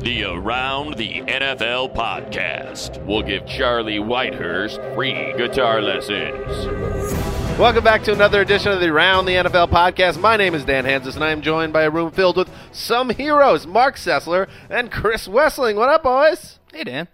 The Around the NFL podcast will give Charlie Whitehurst free guitar lessons. Welcome back to another edition of the Around the NFL podcast. My name is Dan Hanzus, and I am joined by a room filled with some heroes, Mark Sessler and Chris Wesseling. What up, boys? Hey, Dan.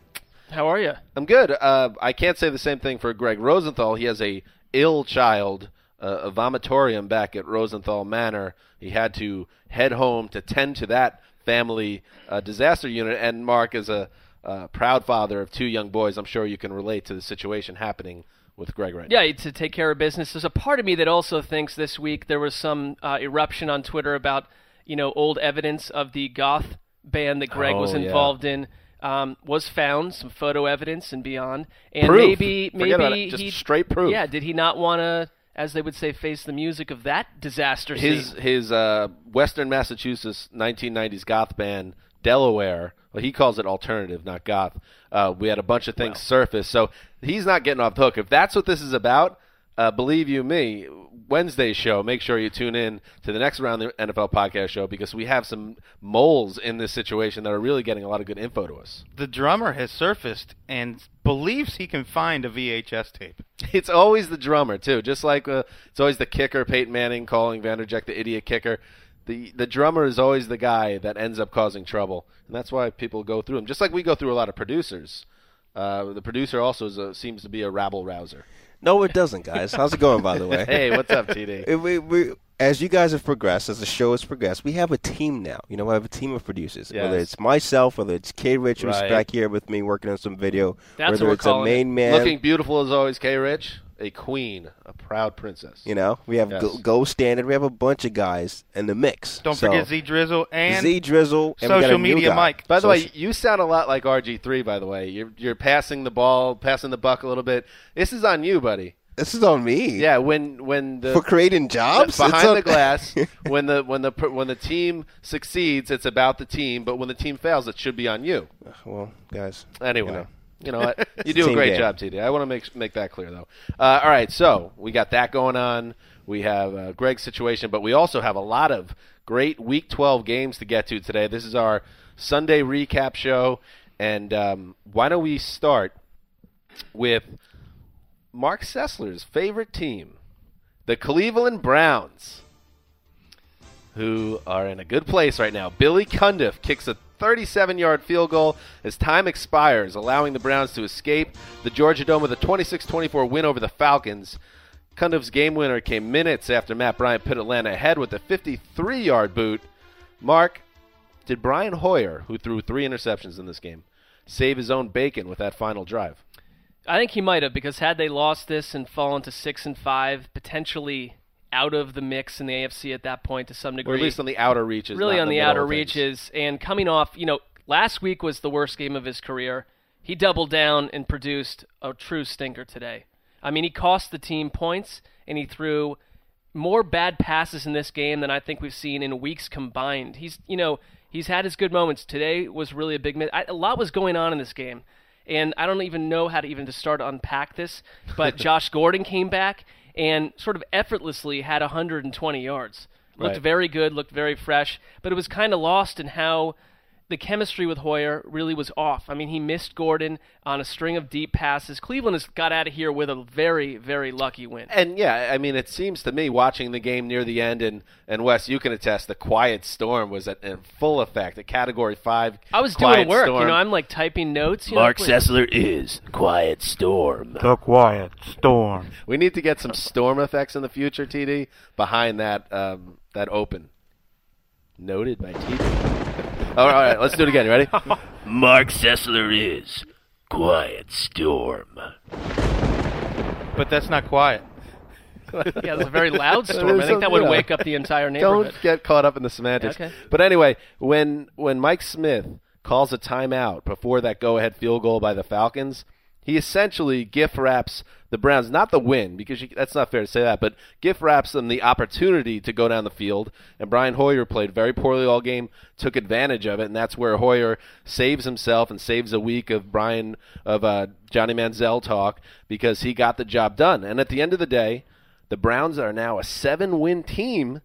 How are you? I'm good. Uh, I can't say the same thing for Greg Rosenthal. He has a ill child, uh, a vomitorium back at Rosenthal Manor. He had to head home to tend to that family uh, disaster unit. And Mark, as a uh, proud father of two young boys, I'm sure you can relate to the situation happening with Greg right Yeah, to take care of business. There's a part of me that also thinks this week there was some uh, eruption on Twitter about you know old evidence of the goth band that Greg Oh, was yeah. involved in. Um, was found some photo evidence and beyond, and Proof. maybe Forget about maybe it. Just he straight proof. Yeah, did he not want to, as they would say, face the music of that disaster his scene? his uh, Western Massachusetts 1990s goth band Delaware. Well, he calls it alternative, not goth. Uh, we had a bunch of things surface, so he's not getting off the hook. If that's what this is about, uh, believe you me, Wednesday show. Make sure you tune in to the next round of the NFL podcast show because we have some moles in this situation that are really getting a lot of good info to us. the drummer has surfaced and believes he can find a VHS tape. It's always the drummer too, just like uh, it's always the kicker, Peyton Manning calling Vanderjagt the idiot kicker. The the drummer is always the guy that ends up causing trouble, and that's why people go through him. Just like we go through a lot of producers. Uh, the producer also is a, seems to be a rabble rouser. No, it doesn't, guys. How's it going, by the way? Hey, what's up, TD? We, we, as you guys have progressed, as the show has progressed, we have a team now. You know, we have a team of producers. Whether it's myself, whether it's K. Rich, who's Right. back here with me working on some video, That's what whether we're it's a calling main man. Looking beautiful as always, K. Rich, a queen, a proud princess. you know, we have Yes. Go, Go Standard. We have a bunch of guys in the mix. Don't So, forget Z Drizzle and Z Drizzle and we got a social media. Mike. By the So way, you sound a lot like RG3. By the way, you're you're passing the ball, passing the buck a little bit. This is on you, buddy. this is on me. Yeah, when when the for creating jobs It's behind on- the glass when the when the when the team succeeds it's about the team but when the team fails it should be on you well, guys. anyway You know. You know what? You do a great game. job TD I want to make make that clear though. Uh, all right so we got that going on. We have uh, Greg's situation but we also have a lot of great week 12 games to get to today. This is our Sunday recap show and um, why don't we start with Mark Sessler's favorite team the Cleveland Browns who are in a good place right now. Billy Cundiff kicks a 37 yard field goal as time expires, allowing the Browns to escape the Georgia Dome with a 26 24 win over the Falcons. Cundiff's game winner came minutes after Matt Bryant put Atlanta ahead with a 53 yard boot. Mark, did Brian Hoyer, who threw three interceptions in this game, save his own bacon with that final drive? I think he might have because had they lost this and fallen to six and five, potentially out of the mix in the AFC at that point to some degree. Or at least on the outer reaches. really on in the, outer reaches and coming off, you know, last week was the worst game of his career. He doubled down and produced a true stinker today. I mean, he cost the team points and he threw more bad passes in this game than I think we've seen in weeks combined. He's, you know, he's had his good moments. Today was really a big miss. I, a lot was going on in this game. And I don't even know how to even to start to unpack this, but Josh Gordon came back and sort of effortlessly had 120 yards. Looked Right. very good, looked very fresh, but it was kind of lost in how the chemistry with Hoyer really was off. I mean, he missed Gordon on a string of deep passes. Cleveland has got out of here with a very, very lucky win. And yeah, I mean, it seems to me watching the game near the end, and and Wes, you can attest, the quiet storm was at, in full effect. A Category Five. I was quiet doing work, storm. you know. I'm like typing notes. You know, Mark like- Sessler is Quiet Storm. The quiet storm. We need to get some storm effects in the future, TD, behind that um, that open. Noted by TD. All, right, all right, let's do it again. You ready? Mark Sessler is Quiet Storm. But that's not quiet. Yeah, it was a very loud storm. I think that some- would yeah. wake up the entire neighborhood. Don't get caught up in the semantics. Okay. But anyway, when when Mike Smith calls a timeout before that go-ahead field goal by the Falcons, he essentially gift wraps the Browns not the win because you, that's not fair to say that, but gift wraps them the opportunity to go down the field. And Brian Hoyer played very poorly all game, took advantage of it, and that's where Hoyer saves himself and saves a week of Brian of uh, Johnny Manziel talk because he got the job done. And at the end of the day, the Browns are now a seven-win team.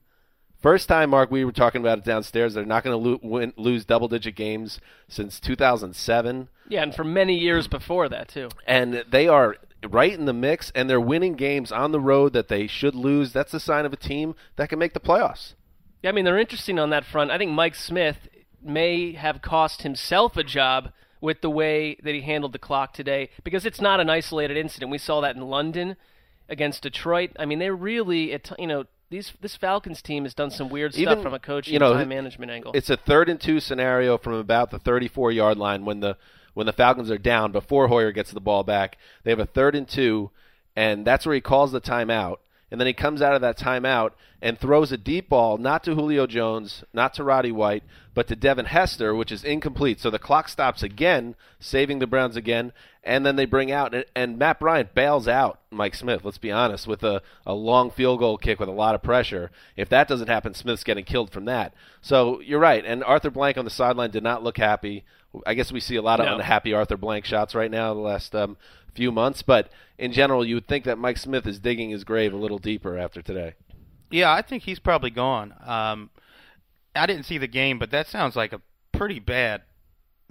First time, Mark, we were talking about it downstairs. They're not going to lo- lose double-digit games since 2007, Yeah, and for many years before that too. and they are right in the mix. And they're winning games on the road that they should lose. That's a sign of a team that can make the playoffs. Yeah, I mean they're interesting on that front. I think Mike Smith may have cost himself a job with the way that he handled the clock today because it's not an isolated incident. We saw that in London against Detroit. I mean, they really, you know, these this Falcons team has done some weird stuff from a coaching you know, time management angle. It's a third and two scenario from about the 34 yard line when the when the Falcons are down before Hoyer gets the ball back. They have a third and two, and that's where he calls the timeout. And then he comes out of that timeout and throws a deep ball, not to Julio Jones, not to Roddy White, but to Devin Hester, which is incomplete. So the clock stops again, saving the Browns again. And then they bring out, and, Matt Bryant bails out Mike Smith, let's be honest, with a, a long field goal kick with a lot of pressure. If that doesn't happen, Smith's getting killed from that. So you're right. And Arthur Blank on the sideline did not look happy. I guess we see a lot of No. unhappy Arthur Blank shots right now the last um, few months. But in general, you would think that Mike Smith is digging his grave a little deeper after today. Yeah, I think he's probably gone. Um, I didn't see the game, but that sounds like a pretty bad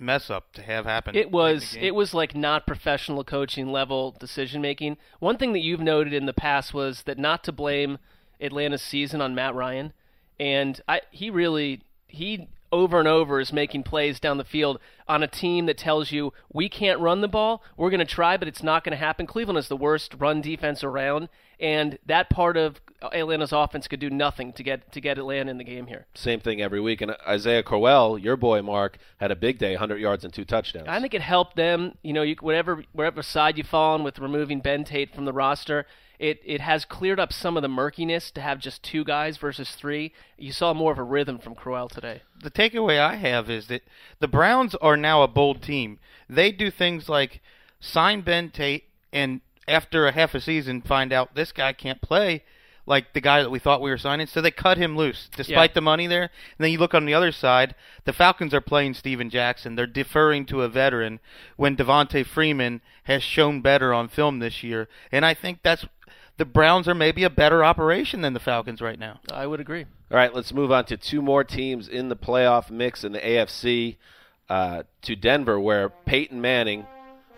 mess up to have happen. It was it was like not professional coaching level decision making. One thing that you've noted in the past was that not to blame Atlanta's season on Matt Ryan, and I he really he over and over is making plays down the field on a team that tells you we can't run the ball. We're going to try, but it's not going to happen. Cleveland is the worst run defense around, and that part of Atlanta's offense could do nothing to get to get Atlanta in the game here. Same thing every week. And Isaiah Crowell, your boy Mark, had a big day, 100 yards and two touchdowns. I think it helped them. You know, you, whatever wherever side you fall on with removing Ben Tate from the roster, it it has cleared up some of the murkiness to have just two guys versus three. You saw more of a rhythm from Crowell today. the takeaway I have is that the Browns are now a bold team. They do things like sign Ben Tate and after a half a season find out this guy can't play like the guy that we thought we were signing, so they cut him loose despite Yeah. the money there. And then you look on the other side, the Falcons are playing Steven Jackson. They're deferring to a veteran when Devonta Freeman has shown better on film this year. And I think that's the Browns are maybe a better operation than the Falcons right now. I would agree. All right, let's move on to two more teams in the playoff mix in the AFC. Uh, to Denver, where Peyton Manning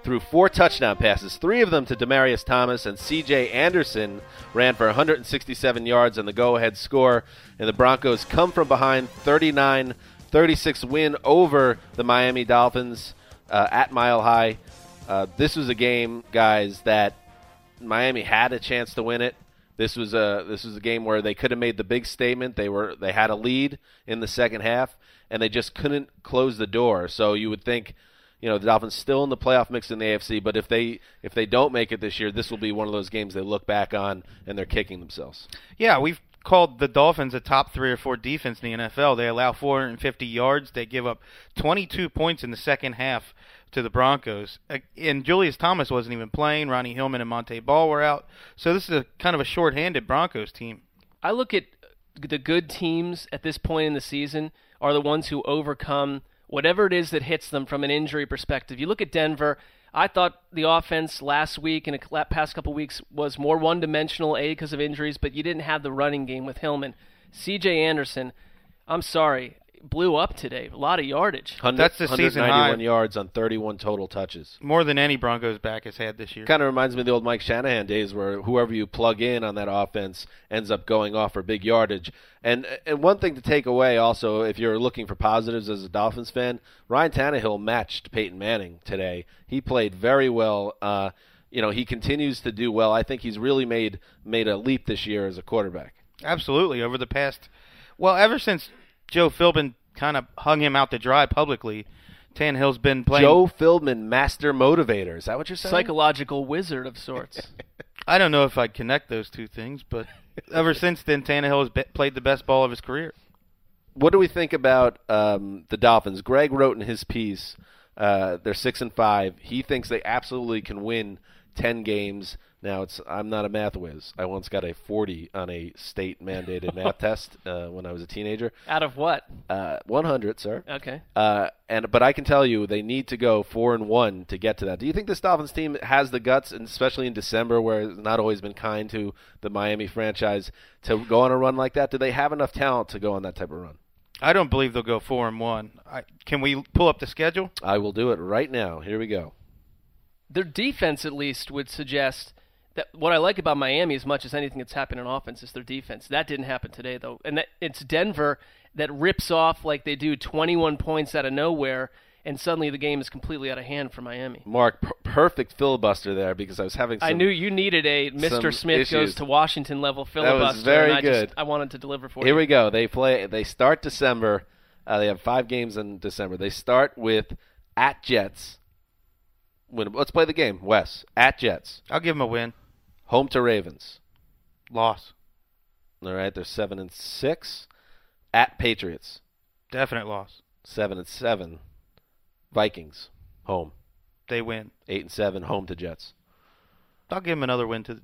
threw four touchdown passes, three of them to Demaryius Thomas, and C.J. Anderson ran for 167 yards and the go-ahead score. And the Broncos come from behind, 39-36 win over the Miami Dolphins uh, at Mile High. Uh, this was a game, guys, that Miami had a chance to win it. This was a this was a game where they could have made the big statement. They were they had a lead in the second half, and they just couldn't close the door. So you would think, you know the Dolphins still in the playoff mix in the AFC. But if they if they don't make it this year, this will be one of those games they look back on and they're kicking themselves. Yeah, we've called the Dolphins a top three or four defense in the NFL. They allow 450 yards. They give up 22 points in the second half to the Broncos. And Julius Thomas wasn't even playing. Ronnie Hillman and Montee Ball were out. So this is a kind of a short-handed Broncos team. I look at the good teams at this point in the season are the ones who overcome whatever it is that hits them from an injury perspective. You look at Denver. I thought the offense last week and the past couple weeks was more one-dimensional, a because of injuries, but you didn't have the running game with Hillman, C.J. Anderson. I'm sorry, blew up today. A lot of yardage. That's the season 191 high. yards on 31 total touches. More than any Broncos back has had this year. Kind of reminds me of the old Mike Shanahan days, where whoever you plug in on that offense ends up going off for big yardage. And and one thing to take away also, if you're looking for positives as a Dolphins fan, Ryan Tannehill matched Peyton Manning today. He played very well. Uh, you know, he continues to do well. I think he's really made made a leap this year as a quarterback. Absolutely. Over the past, well, ever since Joe Philbin kind of hung him out to dry publicly, Tannehill's been playing. Joe Philbin, master motivator. Is that what you're saying? Psychological wizard of sorts. I don't know if I'd connect those two things, but ever since then, Tannehill has be- played the best ball of his career. what do we think about um, the Dolphins? Greg wrote in his piece, uh, they're six and five. He thinks they absolutely can win ten games. Now it's I'm not a math whiz. I once got a 40 on a state mandated math test uh, when I was a teenager. Out of what? Uh, 100, sir. Okay. Uh, and but I can tell you they need to go four and one to get to that. Do you think this Dolphins team has the guts, and especially in December, where it's not always been kind to the Miami franchise, to go on a run like that? Do they have enough talent to go on that type of run? I don't believe they'll go four and one. I, can we pull up the schedule? I will do it right now. Here we go. Their defense, at least, would suggest that what I like about Miami as much as anything that's happened in offense is their defense. That didn't happen today, though. And that, it's Denver that rips off like they do 21 points out of nowhere, and suddenly the game is completely out of hand for Miami. Mark, per- perfect filibuster there because I was having. Some, I knew you needed a Mr. some Smith goes to Washington level was filibuster. very and I good. Just, I wanted to deliver for Here you. Here we go. They play. They start December. Uh, they have five games in December. They start with at Jets. Win, let's play the game. Wes at Jets. I'll give them a win. Home to Ravens. Loss. All right, they're seven and six. At Patriots, Definite loss. seven and seven. Vikings, home, They win. eight and seven. Home to Jets. I'll give them another win to.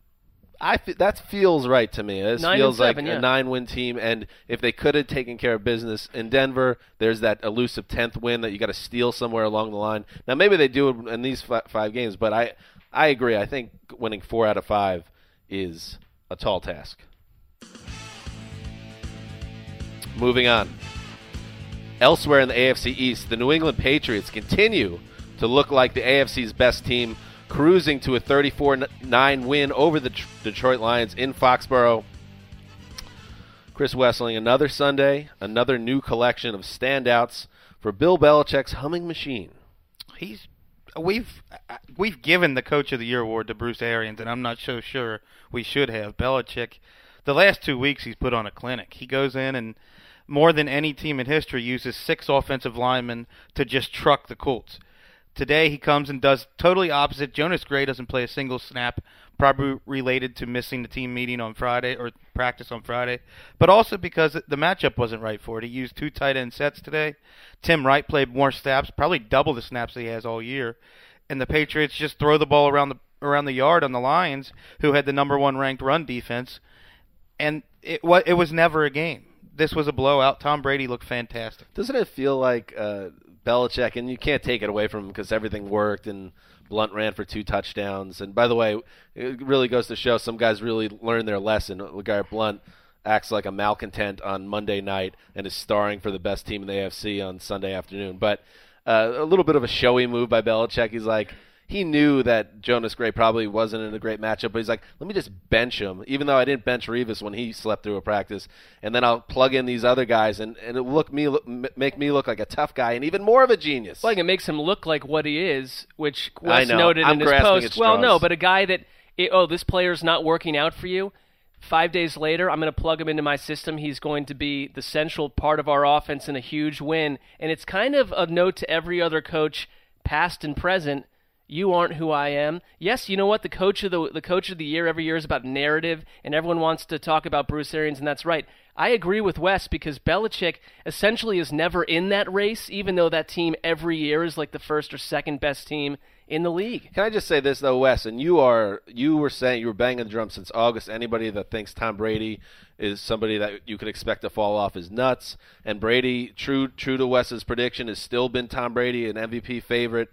I fe- that feels right to me. This Nine feels seven, like yeah. a nine-win team, and if they could have taken care of business in Denver, there's that elusive tenth win that you got to steal somewhere along the line. Now maybe they do it in these fi- five games, but I I agree. I think winning four out of five is a tall task. Moving on. Elsewhere in the AFC East, the New England Patriots continue to look like the AFC's best team, cruising to a 34 9 win over the Detroit Lions in Foxborough. Chris Wesseling, another Sunday, another new collection of standouts for Bill Belichick's humming machine. He's we've we've given the Coach of the Year award to Bruce Arians, and I'm not so sure we should have. Belichick, the last two weeks he's put on a clinic. He goes in and more than any team in history uses six offensive linemen to just truck the Colts. Today he comes and does totally opposite. Jonas Gray doesn't play a single snap, probably related to missing the team meeting on Friday or practice on Friday, but also because the matchup wasn't right for it. He used two tight end sets today. Tim Wright played more snaps, probably double the snaps that he has all year, and the Patriots just throw the ball around the around the yard on the Lions, who had the number one ranked run defense, and it wa it was never a game. This was a blowout. Tom Brady looked fantastic. Doesn't it feel like uh, Belichick, and you can't take it away from him because everything worked and Blount ran for two touchdowns. And by the way, it really goes to show some guys really learned their lesson. LeGarrette Blount acts like a malcontent on Monday night and is starring for the best team in the AFC on Sunday afternoon. But uh, a little bit of a showy move by Belichick. He's like, he knew that Jonas Gray probably wasn't in a great matchup, but he's like, let me just bench him, even though I didn't bench Revis when he slept through a practice, and then I'll plug in these other guys, and, and it'll look me look, make me look like a tough guy and even more of a genius. Like it makes him look like what he is, which was noted I'm in his post. Well, no, but a guy that it, oh, this player's not working out for you. Five days later, I'm going to plug him into my system. He's going to be the central part of our offense in a huge win. And it's kind of a note to every other coach past and present. You aren't who I am. Yes, you know what? The coach of the the coach of the year every year is about narrative, and everyone wants to talk about Bruce Arians, and that's right. I agree with Wes because Belichick essentially is never in that race, even though that team every year is like the first or second best team in the league. Can I just say this though, Wes? And you are you were saying you were banging the drum since August. Anybody that thinks Tom Brady is somebody that you could expect to fall off is nuts. And Brady, true true to Wes's prediction, has still been Tom Brady an MVP favorite.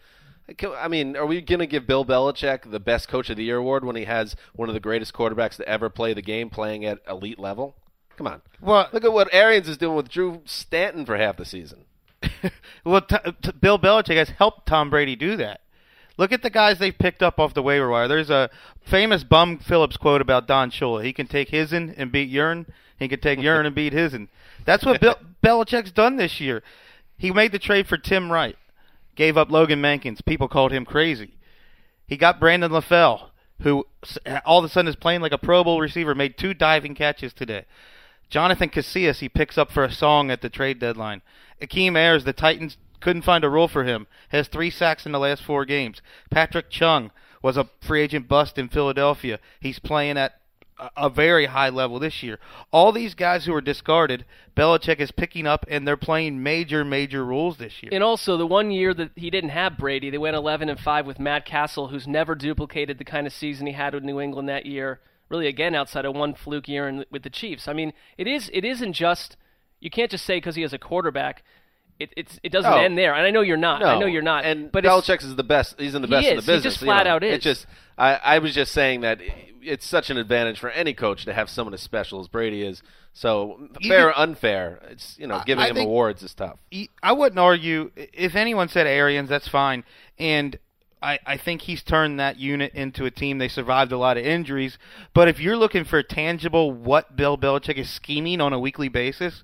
I mean, are we going to give Bill Belichick the best coach of the year award when he has one of the greatest quarterbacks to ever play the game playing at elite level? Come on. Well, Look at what Arians is doing with Drew Stanton for half the season. well, t- t- Bill Belichick has helped Tom Brady do that. Look at the guys they've picked up off the waiver wire. There's a famous Bum Phillips quote about Don Shula. He can take his'n and beat urine. He can take urine and beat his'n. That's what Bill Belichick's done this year. He made the trade for Tim Wright, gave up Logan Mankins. People called him crazy. He got Brandon LaFell, who all of a sudden is playing like a Pro Bowl receiver, made two diving catches today. Jonathan Casillas he picks up for a song at the trade deadline. Akeem Ayers, the Titans couldn't find a role for him, has three sacks in the last four games. Patrick Chung was a free agent bust in Philadelphia. He's playing at a- very high level this year. All these guys who are discarded, Belichick is picking up, and they're playing major, major roles this year. And also, the one year that he didn't have Brady, they went 11 and 5 with Matt Cassel, who's never duplicated the kind of season he had with New England that year. Really, again, outside of one fluke year in, with the Chiefs. I mean, it is. It isn't just. You can't just say because he has a quarterback. It it's, it doesn't No. end there. And I know you're not. No, I know you're not. And but it's- Belichick is the best. He's in the He best in the is. He business. just you know. flat out It is. just. I, I was just saying that it's such an advantage for any coach to have someone as special as Brady is. So fair or unfair, it's you know giving I him think- awards is tough. I wouldn't argue if anyone said Arians, that's fine. And I, I think he's turned that unit into a team. They survived a lot of injuries. But if you're looking for tangible what Bill Belichick is scheming on a weekly basis,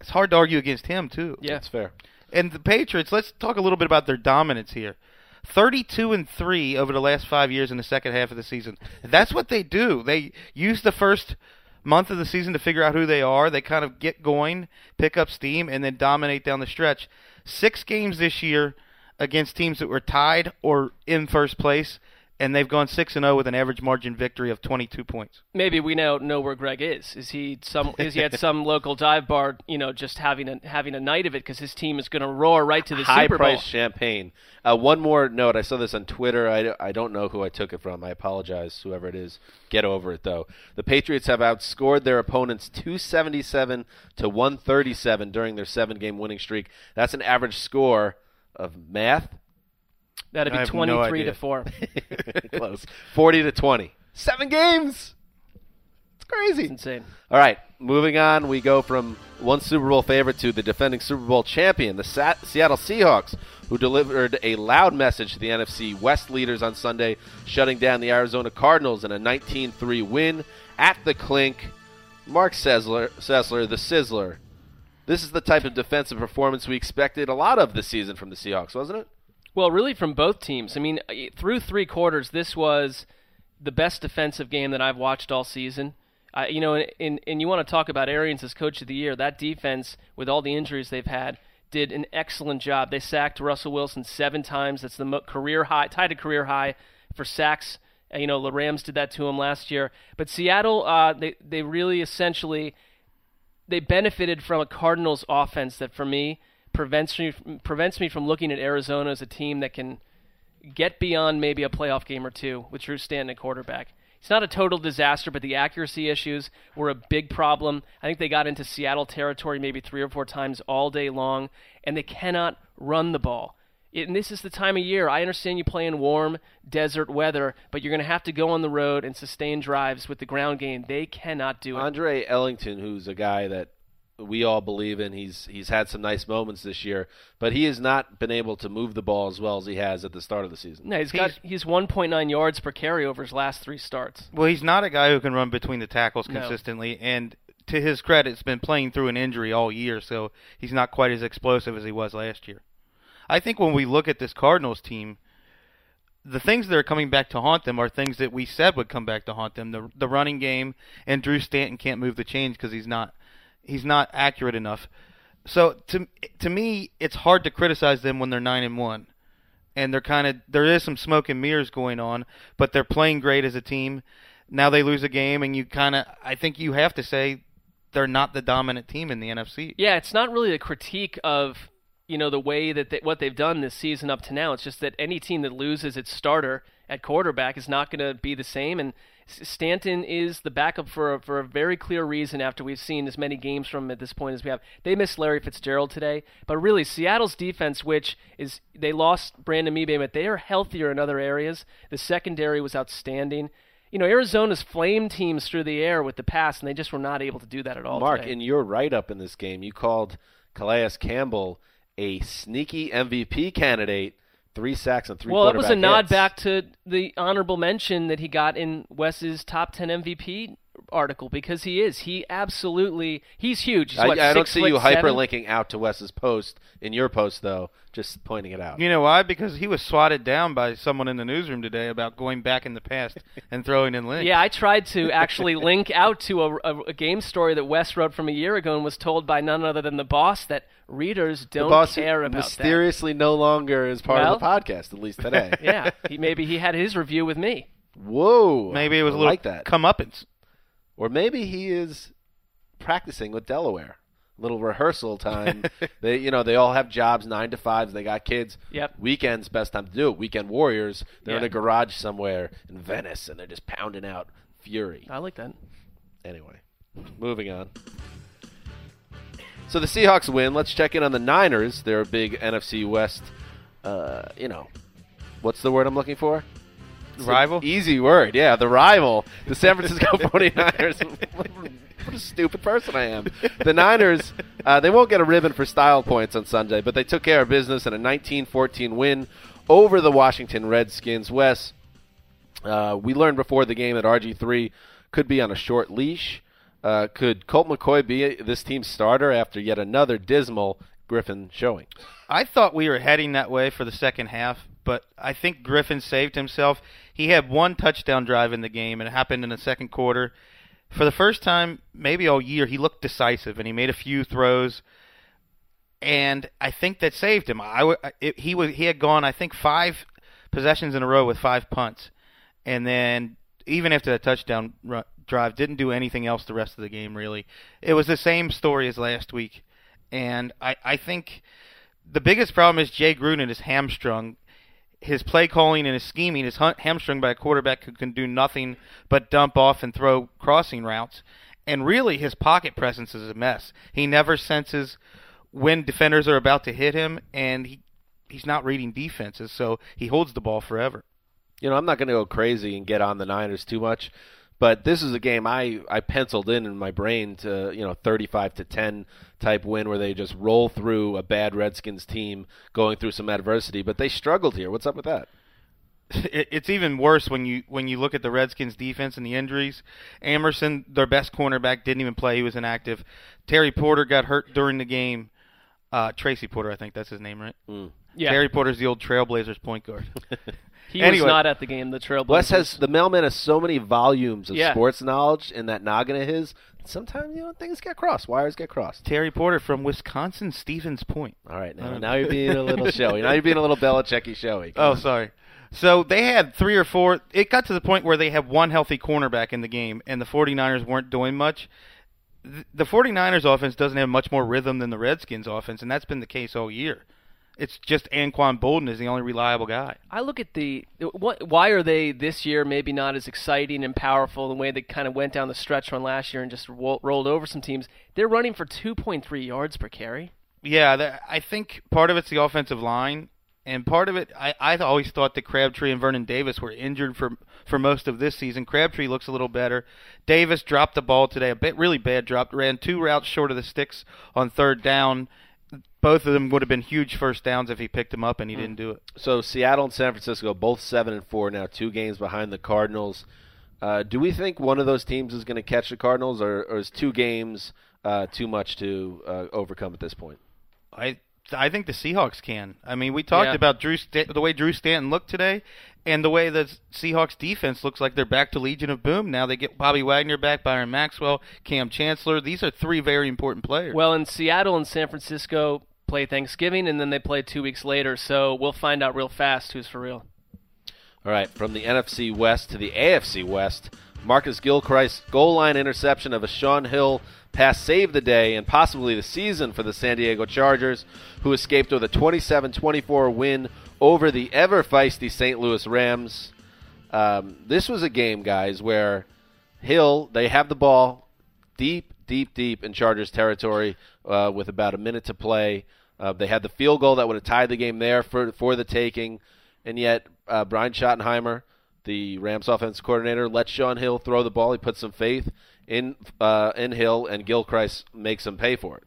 it's hard to argue against him too. Yeah. That's fair. And the Patriots, let's talk a little bit about their dominance here. 32 and 3 over the last 5 years in the second half of the season. That's what they do. They use the first month of the season to figure out who they are. They kind of get going, pick up steam and then dominate down the stretch. 6 games this year against teams that were tied or in first place and they've gone 6 and 0 with an average margin victory of 22 points. maybe we now know where Greg is. Is he some? Is he at some local dive bar? You know, just having a having a night of it because his team is going to roar right to the High Super Bowl. price champagne. Uh, one more note. I saw this on Twitter. I, I don't know who I took it from. I apologize, whoever it is. Get over it though. The Patriots have outscored their opponents 277 to 137 during their seven-game winning streak. That's an average score of math. That'd be no twenty three to four. Close. 40 to 20. Seven games. It's crazy. Insane. All right, moving on. We go from one Super Bowl favorite to the defending Super Bowl champion, the Seattle Seahawks, who delivered a loud message to the NFC West leaders on Sunday, shutting down the Arizona Cardinals in a 19-3 win at the Clink. Mark Sessler, Sessler, the Sizzler. This is the type of defensive performance we expected a lot of this season from the Seahawks, wasn't it? Well, really, from both teams. I mean, uh, through three quarters, this was the best defensive game that I've watched all season. Uh, you know, and, and, and you want to talk about Arians as coach of the year. That defense, with all the injuries they've had, did an excellent job. They sacked Russell Wilson seven times. That's the mo- career high, tied a career high for sacks. Uh, you know, the Rams did that to him last year. But Seattle, uh, they they really essentially they benefited from a Cardinals offense that, for me, prevents me prevents me from looking at Arizona as a team that can get beyond maybe a playoff game or two with Drew Stanton at quarterback. It's not a total disaster, but the accuracy issues were a big problem. I think they got into Seattle territory maybe three or four times all day long, and they cannot run the ball. And this is the time of year. I understand you play in warm desert weather, but you're going to have to go on the road and sustain drives with the ground game. They cannot do it. Andre Ellington, who's a guy that we all believe in, he's he's had some nice moments this year, but he has not been able to move the ball as well as he has at the start of the season. No, he's got he's 1.9 yards per carry over his last three starts. Well, he's not a guy who can run between the tackles No. consistently, and to his credit, has been playing through an injury all year, so he's not quite as explosive as he was last year. I think when we look at this Cardinals team, the things that are coming back to haunt them are things that we said would come back to haunt them. The the running game and Drew Stanton can't move the chains because he's not he's not accurate enough. So to to me, it's hard to criticize them when they're nine and one, and they're kind of there is some smoke and mirrors going on, but they're playing great as a team. Now they lose a game, and you kind of I think you have to say they're not the dominant team in the NFC. Yeah, it's not really a critique of you know the way that they, what they've done this season up to now. It's just that any team that loses its starter at quarterback is not going to be the same. And Stanton is the backup for a, for a very clear reason. After we've seen as many games from him at this point as we have, they missed Larry Fitzgerald today. But really, Seattle's defense, which is they lost Brandon Mebane, but they are healthier in other areas. The secondary was outstanding. You know, Arizona's flame teams through the air with the pass, and they just were not able to do that at all. Mark, today. in your write up in this game, you called Calais Campbell a sneaky MVP candidate. Three sacks and three. well, it was a nod hits. back to the honorable mention that he got in Wes's top ten MVP article because he is. He absolutely he's huge. He's, I, what, I don't see you seven? hyperlinking out to Wes's post in your post though. Just pointing it out. You know why? Because he was swatted down by someone in the newsroom today about going back in the past and throwing in links. Yeah, I tried to actually link out to a, a, a game story that Wes wrote from a year ago and was told by none other than the boss that readers don't boss care about mysteriously no longer is part of the podcast, at least today. Yeah, he, maybe he had his review with me. Whoa. Maybe it was I a little like that. comeuppance. Or maybe he is practicing with Delaware. Little rehearsal time. they, you know, they all have jobs, nine to fives. They got kids. Yep. Weekends, best time to do it. Weekend warriors. They're in a garage somewhere in Venice, and they're just pounding out fury. I like that. Anyway, moving on. So the Seahawks win. Let's check in on the Niners. They're a big NFC West. Uh, you know, what's the word I'm looking for? Rival? Easy word. Yeah, the rival, the San Francisco 49ers. what a stupid person I am. The Niners, uh, they won't get a ribbon for style points on Sunday, but they took care of business in a 19-14 win over the Washington Redskins. Wes, uh, we learned before the game that RG3 could be on a short leash. Uh, could Colt McCoy be this team's starter after yet another dismal Griffin showing? I thought we were heading that way for the second half, but I think Griffin saved himself. He had one touchdown drive in the game, and it happened in the second quarter. For the first time, maybe all year, he looked decisive, and he made a few throws, and I think that saved him. I, he was he had gone, I think, five possessions in a row with five punts, and then even after that touchdown drive, didn't do anything else the rest of the game. Really, it was the same story as last week, and I I think the biggest problem is Jay Gruden is hamstrung. His play calling and his scheming is hamstrung by a quarterback who can do nothing but dump off and throw crossing routes. And really, his pocket presence is a mess. He never senses when defenders are about to hit him, and he he's not reading defenses, so he holds the ball forever. You know, I'm not going to go crazy and get on the Niners too much, but this is a game I, I penciled in in my brain to you know 35 to 10 type win where they just roll through a bad Redskins team going through some adversity, but they struggled here. What's up with that? it's even worse when you when you look at the Redskins defense and the injuries. Amerson, their best cornerback, didn't even play; he was inactive. Terry Porter got hurt during the game. Uh, Tracy Porter, I think that's his name, right? Yeah, Terry Porter's the old Trailblazers point guard. he anyway. was not at the game. The Trailblazers. Wes has the mailman has so many volumes of Yeah. sports knowledge in that noggin of his. Sometimes you know things get crossed, wires get crossed. Terry Porter from Wisconsin, Stevens Point. All right, now uh, now you're being a little showy. Now you're being a little Belichicky showy. Come Oh, on. sorry. So they had three or four. It got to the point where they had one healthy cornerback in the game, and the 49ers weren't doing much. The 49ers offense doesn't have much more rhythm than the Redskins offense, and that's been the case all year. It's just Anquan Boldin is the only reliable guy. I look at the what, why are they this year maybe not as exciting and powerful the way they kind of went down the stretch run last year and just ro- rolled over some teams. They're running for 2.3 yards per carry. Yeah, that, I think part of it's the offensive line, and part of it, I, I always thought that Crabtree and Vernon Davis were injured for for most of this season. Crabtree looks a little better. Davis dropped the ball today, a bit really bad drop. Ran two routes short of the sticks on third down. Both of them would have been huge first downs if he picked them up, and he didn't do it. So Seattle and San Francisco both seven and four now, two games behind the Cardinals. Uh, do we think one of those teams is going to catch the Cardinals, or, or is two games uh, too much to uh, overcome at this point? I I think the Seahawks can. I mean, we talked Yeah. about Drew Sta- the way Drew Stanton looked today, and the way the Seahawks defense looks like they're back to Legion of Boom. Now they get Bobby Wagner back, Byron Maxwell, Kam Chancellor. These are three very important players. Well, in Seattle and San Francisco play Thanksgiving, and then they play two weeks later. So we'll find out real fast who's for real. All right, from the NFC West to the AFC West, Marcus Gilchrist's goal line interception of a Shaun Hill pass saved the day and possibly the season for the San Diego Chargers, who escaped with a 27-24 win over the ever feisty St. Louis Rams. Um, this was a game, guys, where Hill they have the ball deep, deep, deep in Chargers territory uh, with about a minute to play. Uh, they had the field goal that would have tied the game there for for the taking, and yet uh, Brian Schottenheimer, the Rams offense coordinator, lets Shaun Hill throw the ball. He put some faith in uh, in Hill, and Gilchrist makes him pay for it.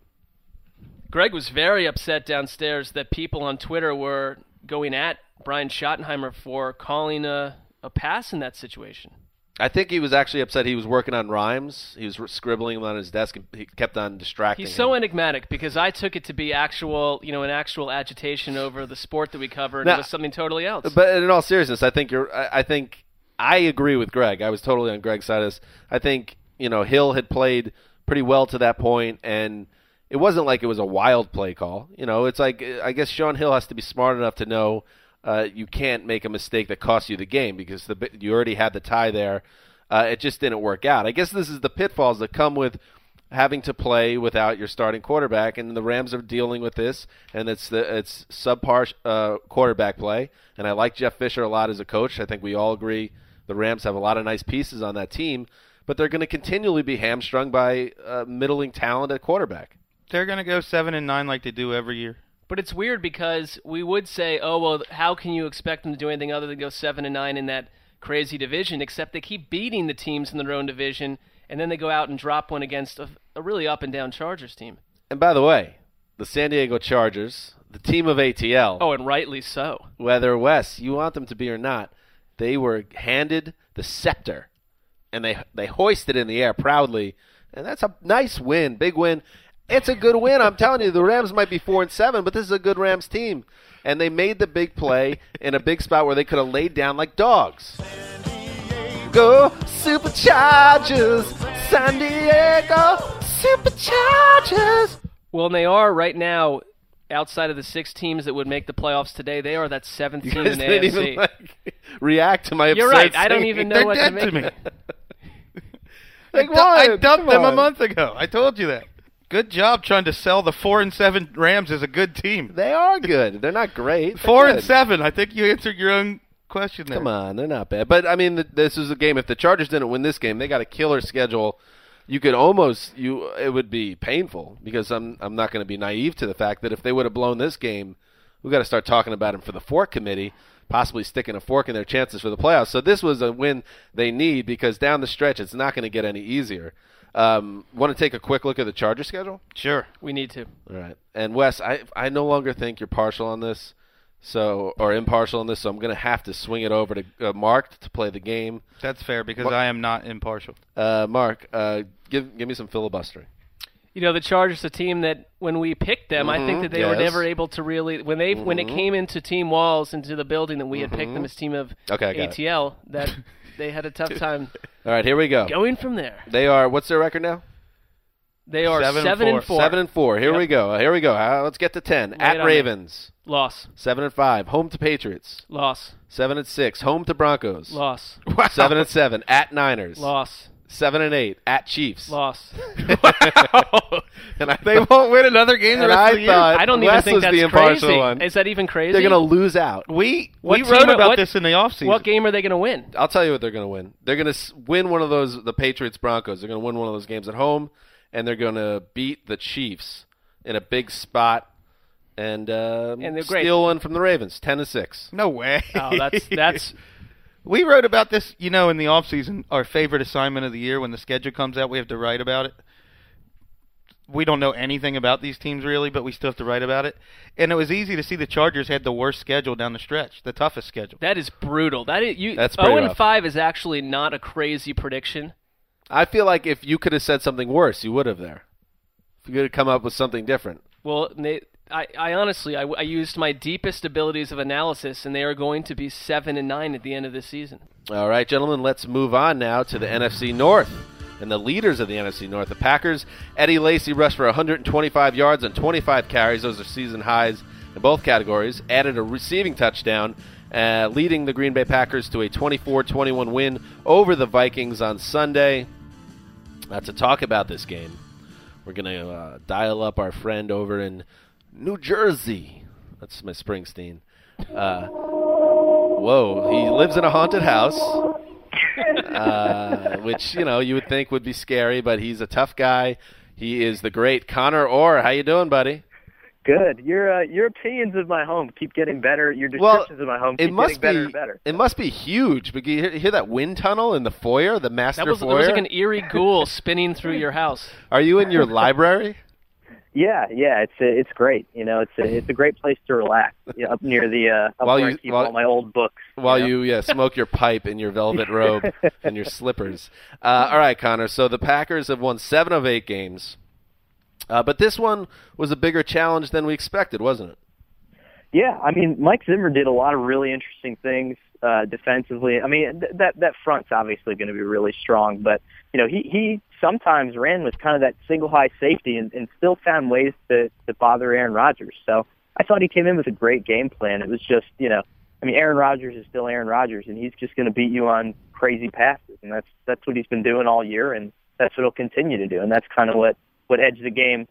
Greg was very upset downstairs that people on Twitter were going at Brian Schottenheimer for calling a, a pass in that situation. I think he was actually upset. He was working on rhymes. He was scribbling them on his desk, and he kept on distracting. He's so him. enigmatic because I took it to be actual, you know, an actual agitation over the sport that we cover, and Now- it was something totally else. But in all seriousness, I think you're. I, I think I agree with Greg. I was totally on Greg's side. of this. I think you know Hill had played pretty well to that point, and it wasn't like it was a wild play call. You know, it's like I guess Shaun Hill has to be smart enough to know uh, you can't make a mistake that costs you the game because the you already had the tie there. Uh, it just didn't work out. I guess this is the pitfalls that come with having to play without your starting quarterback, and the Rams are dealing with this, and it's the it's subpar uh, quarterback play. And I like Jeff Fisher a lot as a coach. I think we all agree the Rams have a lot of nice pieces on that team, but they're going to continually be hamstrung by uh, middling talent at quarterback. They're gonna go seven and nine like they do every year. But it's weird because we would say, oh well, how can you expect them to do anything other than go seven and nine in that crazy division? Except they keep beating the teams in their own division, and then they go out and drop one against a, a really up and down Chargers team. And by the way, the San Diego Chargers, the team of ATL, Oh, and rightly so. whether Wes you want them to be or not, they were handed the scepter, and they they hoisted it in the air proudly, and that's a nice win, big win. It's a good win. I'm telling you, the Rams might be four and seven, but this is a good Rams team, and they made the big play in a big spot where they could have laid down like dogs. Go Superchargers, San Diego Superchargers. Well, and they are right now outside of the six teams that would make the playoffs today. They are that seventh You team guys in the didn't AFC. even like, react to my. You're upset right. I don't even know They're what to dead make. to me. Like, I, du- I dumped Come them a month ago. I told you that. Good job trying to sell the four and seven Rams as a good team. They are good. They're not great. They're Four and seven. I think you answered your own question there. Come on, they're not bad. But I mean, th- this is a game. If the Chargers didn't win this game, they got a killer schedule. You could almost you. It would be painful because I'm I'm not going to be naive to the fact that if they would have blown this game, we got to start talking about them for the fork committee, possibly sticking a fork in their chances for the playoffs. So this was a win they need because down the stretch, it's not going to get any easier. Um, Want to take a quick look at the Charger schedule? Sure. We need to. All right. And Wes, I I no longer think you're partial on this, so or impartial on this. So I'm going to have to swing it over to uh, Mark to play the game. That's fair because What- I am not impartial. Uh, Mark, uh, give give me some filibustering. You know, the Chargers, a team that when we picked them, I think Mhm, that they were never able to really when they when it Mhm. came into team walls into the building that we had picked them as team of Okay, got it. ATL that they had a tough time All right, here we go. going from there. They are what's their record now? They are Seven seven, and and four. four. Seven and four. Here Yep. we go. Here we go. Uh, let's get to ten. Lay At it Ravens, Loss. seven and five. Home to Patriots, Loss. seven and six. Home to Broncos, Loss. seven and seven. At Niners, Loss. Seven and eight. At Chiefs, Loss. and I They won't win another game the rest I of the year. I don't even Wes think was that's the impartial crazy. one. Is that even crazy? they're going to lose out. we What we team wrote are- about what- this in the offseason. What game are they going to win? I'll tell you what they're going to win. They're going to win one of those, the Patriots Broncos. They're going to win one of those games at home, and they're going to beat the Chiefs in a big spot, and, um, And they're great. steal one from the Ravens, ten to six. No way. Oh, that's that's we wrote about this, you know, in the offseason, our favorite assignment of the year when the schedule comes out, we have to write about it. We don't know anything about these teams really, but we still have to write about it. And it was easy to see the Chargers had the worst schedule down the stretch, the toughest schedule. that is brutal. That is you. That's oh pretty zero and rough. five is actually not a crazy prediction. I feel like if you could have said something worse, you would have there. If you could have come up with something different. Well, they, I, I honestly, I, I used my deepest abilities of analysis, and they are going to be seven and nine at the end of this season. All right, gentlemen, let's move on now to the NFC North. and the leaders of the NFC North. The Packers, Eddie Lacy rushed for 125 yards and 25 carries. Those are season highs in both categories. Added a receiving touchdown, uh, leading the Green Bay Packers to a 24-21 win over the Vikings on Sunday. Uh, to talk about this game, we're going to uh, dial up our friend over in New Jersey. That's my Springsteen. Uh, whoa, he lives in a haunted house uh, which you know you would think would be scary, but he's a tough guy. He is the great Connor Orr. How you doing, buddy? Good. Your uh, your opinions of my home keep getting better. Your Well, descriptions of my home keep It must getting better be. and better. It must be huge. But you hear, hear that wind tunnel in the foyer, the master That was, that foyer. was like an eerie ghoul spinning through your house. Are you in your library? Yeah, yeah, it's a, it's great. You know, it's a it's a great place to relax. You know, up near the uh, up While where you- I keep while- all my old books. While know? you yeah smoke your pipe in your velvet robe and your slippers. Uh, all right, Connor. So the Packers have won seven of eight games, uh, but this one was a bigger challenge than we expected, wasn't it? Yeah, I mean, Mike Zimmer did a lot of really interesting things uh, defensively. I mean, th- that that front's obviously going to be really strong, but you know, he he sometimes ran with kind of that single high safety and, and still found ways to to bother Aaron Rodgers. So I thought he came in with a great game plan. It was just, you know, I mean, Aaron Rodgers is still Aaron Rodgers, and he's just going to beat you on crazy passes, and that's that's what he's been doing all year, and that's what he'll continue to do, and that's kind of what what edged the game.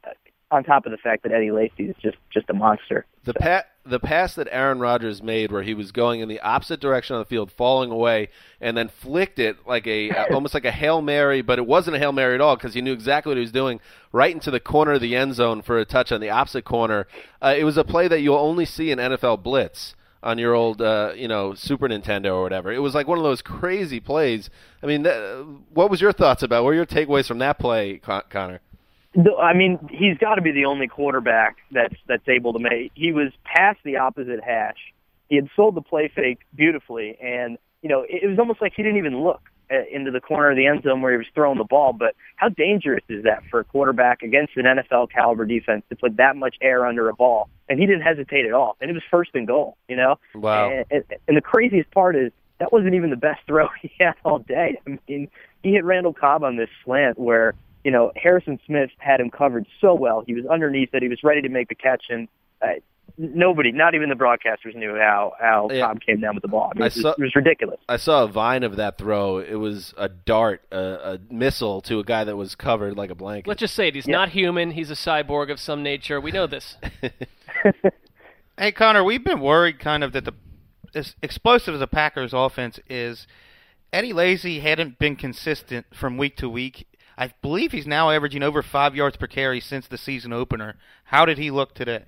On top of the fact that Eddie Lacy is just just a monster. The pa- the pass that Aaron Rodgers made, where he was going in the opposite direction on the field, falling away, and then flicked it like a almost like a hail mary, but it wasn't a hail mary at all because he knew exactly what he was doing, right into the corner of the end zone for a touch on the opposite corner. Uh, it was a play that you'll only see in NFL blitz on your old, uh, you know, Super Nintendo or whatever. It was like one of those crazy plays. I mean, th- what was your thoughts about? What were your takeaways from that play, Con- Connor? The- I mean, he's got to be the only quarterback that's that's able to make. He was past the opposite hash. He had sold the play fake beautifully, and you know it, it was almost like he didn't even look uh, into the corner of the end zone where he was throwing the ball. But how dangerous is that for a quarterback against an NFL caliber defense to put that much air under a ball? And he didn't hesitate at all, and it was first and goal. You know, Wow. and, and, and the craziest part is that wasn't even the best throw he had all day. I mean, he hit Randall Cobb on this slant where you know Harrison Smith had him covered so well. He was underneath it. He was ready to make the catch, and uh, nobody, not even the broadcasters, knew how how Yeah. Cobb came down with the ball. I mean, I it, was, saw- it was ridiculous. I saw a vine of that throw. It was a dart, a, a missile to a guy that was covered like a blanket. Let's just say it. He's Yeah. not human. He's a cyborg of some nature. We know this. Hey Connor, we've been worried kind of that the as explosive as the Packers offense is, Eddie Lacy hadn't been consistent from week to week. I believe he's now averaging over five yards per carry since the season opener. How did he look today?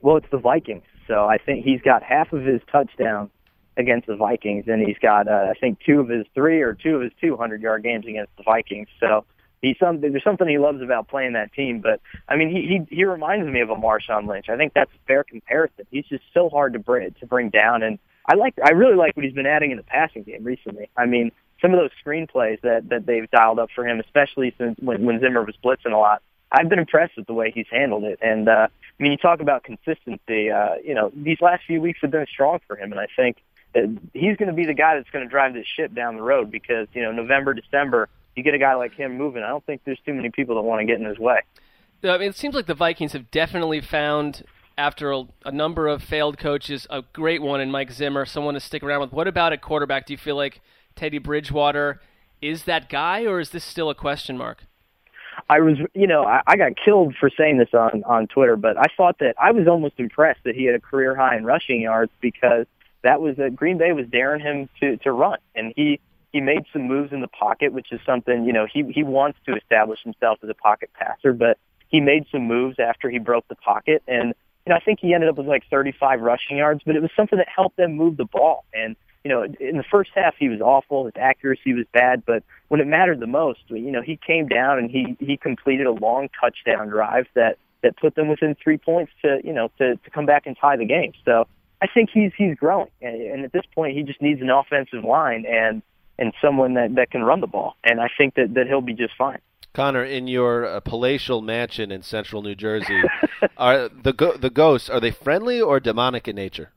Well, it's the Vikings, so I think he's got half of his touchdowns against the Vikings, and he's got uh, I think two of his three or two of his 200 yard games against the Vikings. So he's something. There's something he loves about playing that team. But I mean, he he, he reminds me of a Marshawn Lynch. I think that's a fair comparison. He's just so hard to bring to bring down, and I like I really like what he's been adding in the passing game recently. I mean, some of those screenplays that that they've dialed up for him, especially since when when Zimmer was blitzing a lot. I've been impressed with the way he's handled it, and uh, I mean, you talk about consistency. Uh, you know, these last few weeks have been strong for him, and I think he's going to be the guy that's going to drive this ship down the road because you know November, December, you get a guy like him moving. I don't think there's too many people that want to get in his way. I mean, it seems like the Vikings have definitely found, after a, a number of failed coaches, a great one in Mike Zimmer, someone to stick around with. What about at quarterback? Do you feel like Teddy Bridgewater is that guy, or is this still a question mark? I was, you know, I, I got killed for saying this on on Twitter, but I thought that I was almost impressed that he had a career high in rushing yards because that was that Green Bay was daring him to to run, and he he made some moves in the pocket, which is something you know he he wants to establish himself as a pocket passer, but he made some moves after he broke the pocket, and you know I think he ended up with like 35 rushing yards, but it was something that helped them move the ball, and you know in the first half he was awful, his accuracy was bad, but when it mattered the most, you know he came down and he he completed a long touchdown drive that that put them within three points to you know to to come back and tie the game. So I think he's he's growing, and, and at this point he just needs an offensive line and and someone that that can run the ball, and I think that that he'll be just fine. Connor, in your uh, palatial mansion in central New Jersey, are the go- the ghosts are they friendly or demonic in nature?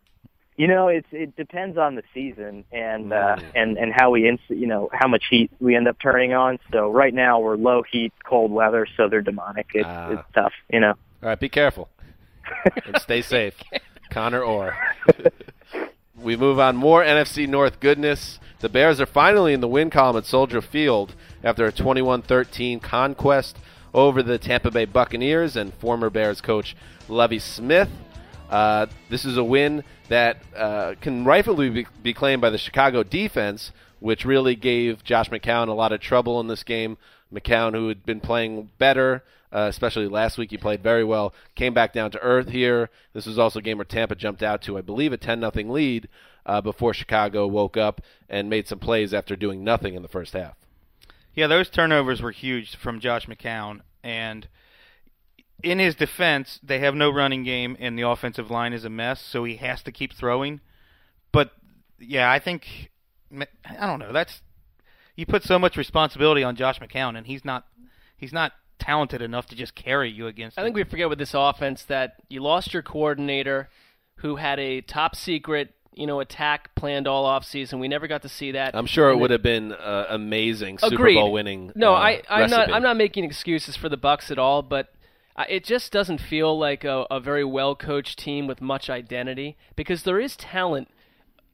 You know, it's it depends on the season and uh, Mm. and and how we ins- you know how much heat we end up turning on. So right now we're low heat, cold weather, so they're demonic. It's Ah. it's tough, you know. All right, be careful and stay safe, Connor Orr. we move on. More NFC North goodness. The Bears are finally in the win column at Soldier Field after a 21-13 conquest over the Tampa Bay Buccaneers and former Bears coach Lovie Smith. Uh, this is a win that uh, can rightfully be, claimed by the Chicago defense, which really gave Josh McCown a lot of trouble in this game. McCown, who had been playing better, uh, especially last week, he played very well, came back down to earth here. This was also a game where Tampa jumped out to, I believe, a 10 0 lead uh, before Chicago woke up and made some plays after doing nothing in the first half. Yeah, those turnovers were huge from Josh McCown. And in his defense, they have no running game, and the offensive line is a mess, so he has to keep throwing. But yeah, I think I don't know. That's you put so much responsibility on Josh McCown, and he's not he's not talented enough to just carry you against. I think we forget with this offense that you lost your coordinator, who had a top secret, you know, attack planned all off season. We never got to see that. I'm sure it would have been uh, amazing Super Agreed. Bowl winning. No, uh, I, I'm not. I'm not making excuses for the Bucks at all, but it just doesn't feel like a, a very well coached team with much identity because there is talent,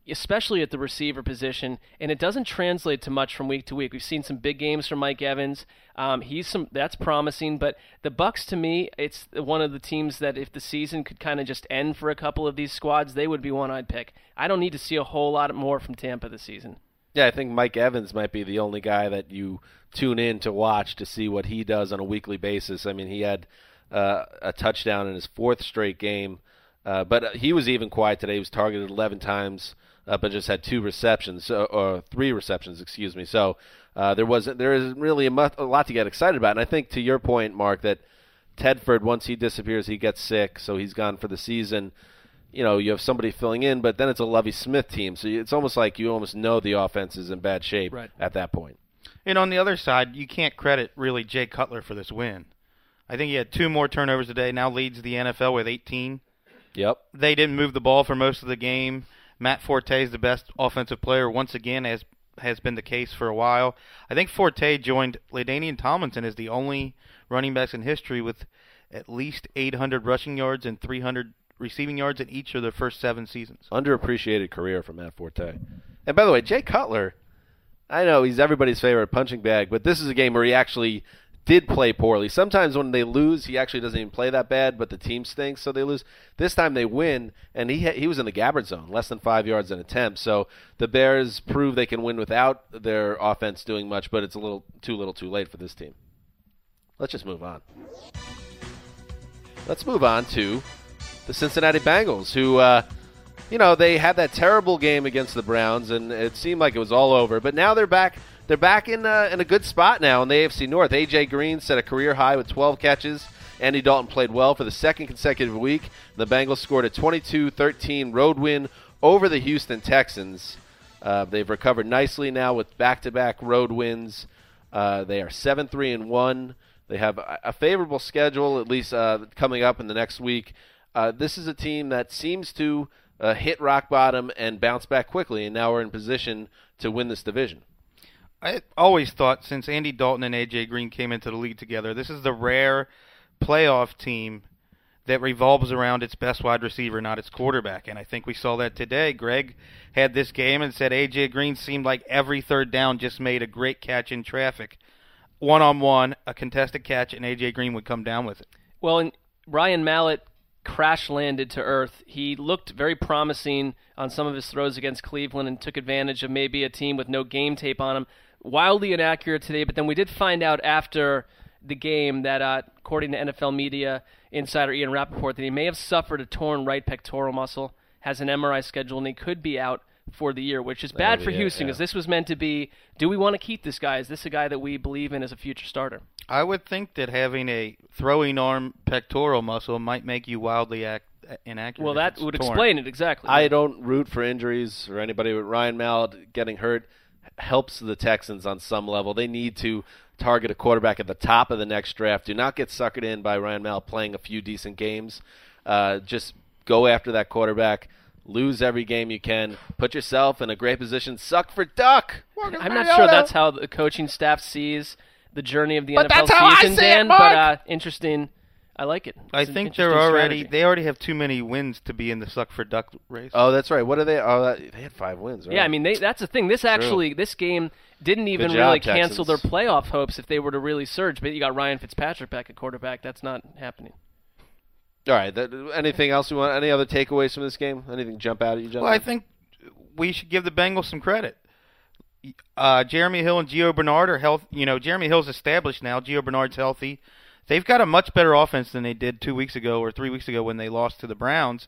especially at the receiver position, and it doesn't translate to much from week to week. We've seen some big games from Mike Evans. Um, he's some that's promising, but the Bucks to me, it's one of the teams that if the season could kind of just end for a couple of these squads, they would be one I'd pick. I don't need to see a whole lot more from Tampa this season. Yeah, I think Mike Evans might be the only guy that you tune in to watch to see what he does on a weekly basis. I mean, he had uh, a touchdown in his fourth straight game, uh, but he was even quiet today. He was targeted 11 times, uh, but just had two receptions uh, or three receptions, excuse me. So uh, there wasn't there isn't really a, mu- a lot to get excited about. And I think to your point, Mark, that Tedford once he disappears, he gets sick, so he's gone for the season you know, you have somebody filling in, but then it's a Lovie Smith team, so it's almost like you almost know the offense is in bad shape Right. at that point. And on the other side, you can't credit really Jay Cutler for this win. I think he had two more turnovers today. Now leads the NFL with 18. Yep. They didn't move the ball for most of the game. Matt Forte is the best offensive player once again, as has been the case for a while. I think Forte joined LaDainian Tomlinson as the only running backs in history with at least 800 rushing yards and 300 receiving yards in each of their first seven seasons. Underappreciated career from Matt Forte. And by the way, Jay Cutler, I know he's everybody's favorite punching bag, but this is a game where he actually did play poorly. Sometimes when they lose, he actually doesn't even play that bad, but the team stinks, so they lose. This time they win, and he he was in the Gabbert zone, less than five yards an attempt. So the Bears prove they can win without their offense doing much, but it's a little too little, too late for this team. Let's just move on. Let's move on to the Cincinnati Bengals, who, uh, you know, they had that terrible game against the Browns, and it seemed like it was all over. But now they're back. They're back in uh, in a good spot now in the AFC North. AJ Green set a career high with 12 catches. Andy Dalton played well for the second consecutive week. The Bengals scored a 22-13 road win over the Houston Texans. Uh, they've recovered nicely now with back-to-back road wins. Uh, they are seven three and one. They have a, favorable schedule, at least uh, coming up in the next week. Uh, this is a team that seems to uh, hit rock bottom and bounce back quickly, and now we're in position to win this division. I always thought since Andy Dalton and AJ Green came into the league together, this is the rare playoff team that revolves around its best wide receiver, not its quarterback. And I think we saw that today. Greg had this game and said AJ Green seemed like every third down just made a great catch in traffic. One on one, a contested catch, and AJ Green would come down with it. Well, and Ryan Mallett crash landed to earth. He looked very promising on some of his throws against Cleveland and took advantage of maybe a team with no game tape on him. Wildly inaccurate today, but then we did find out after the game that, uh, according to NFL media insider Ian Rapoport, that he may have suffered a torn right pectoral muscle, has an MRI schedule, and he could be out for the year, which is bad That'd for be it, Houston because yeah. this was meant to be do we want to keep this guy? Is this a guy that we believe in as a future starter? I would think that having a throwing arm pectoral muscle might make you wildly ac- inaccurate. Well, that would torn. explain it exactly. I don't root for injuries or anybody with Ryan Mallett getting hurt helps the Texans on some level. They need to target a quarterback at the top of the next draft. Do not get suckered in by Ryan Mallett playing a few decent games. Uh, just go after that quarterback. lose every game you can, put yourself in a great position, suck for duck. Marcus I'm not Mariota. sure that's how the coaching staff sees the journey of the But NFL I season, see Dan. But uh, interesting. I like it. I It's an think they're already strategy. they already have too many wins to be in the suck for duck race. Oh, that's right. What are they? Oh, that, they had five wins, right? Yeah, I mean they, that's the thing. This actually, this game didn't even job, really cancel their playoff hopes if they were to really surge. But you got Ryan Fitzpatrick back at quarterback. That's not happening. All right. That, anything else you want? Any other takeaways from this game? Anything jump out at you, John? Well, I think we should give the Bengals some credit. Uh, Jeremy Hill and Gio Bernard are health. You know, Jeremy Hill's established now. Gio Bernard's healthy. They've got a much better offense than they did two weeks ago or three weeks ago when they lost to the Browns.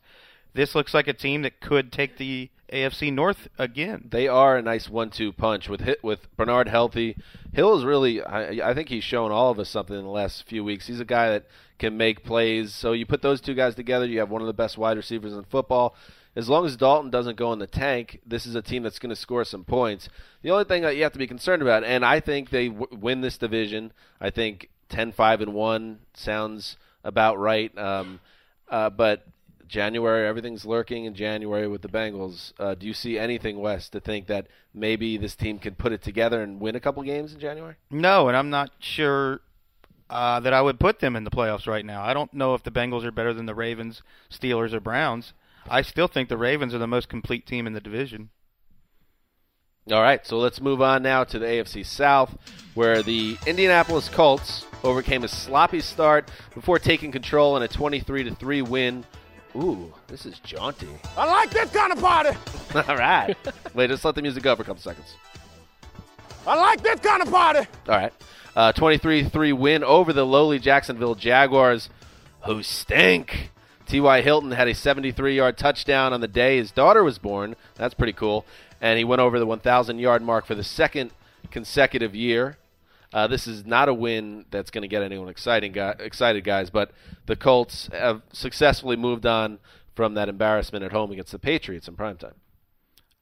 This looks like a team that could take the AFC North again. they are a nice one-two punch with hit with Bernard healthy. Hill is really, I, I think he's shown all of us something in the last few weeks. He's a guy that can make plays. So you put those two guys together, you have one of the best wide receivers in football. As long as Dalton doesn't go in the tank, this is a team that's going to score some points. The only thing that you have to be concerned about, and I think they w- win this division. I think 10-5 and one sounds about right. Um, uh, but January, everything's lurking in January with the Bengals. Uh, do you see anything, Wes, to think that maybe this team can put it together and win a couple games in January? No, and I'm not sure uh, that I would put them in the playoffs right now. I don't know if the Bengals are better than the Ravens, Steelers, or Browns. I still think the Ravens are the most complete team in the division. All right, so let's move on now to the AFC South, where the Indianapolis Colts overcame a sloppy start before taking control in a 23 to 3 win. Ooh, this is jaunty. I like this kind of party. All right. Wait, just let the music go for a couple seconds. I like this kind of party. All right. Uh, 23-3 win over the lowly Jacksonville Jaguars, who stink. T.Y. Hilton had a 73-yard touchdown on the day his daughter was born. That's pretty cool. And he went over the 1,000-yard mark for the second consecutive year. Uh, this is not a win that's going to get anyone exciting, guy, excited, guys. But the Colts have successfully moved on from that embarrassment at home against the Patriots in primetime.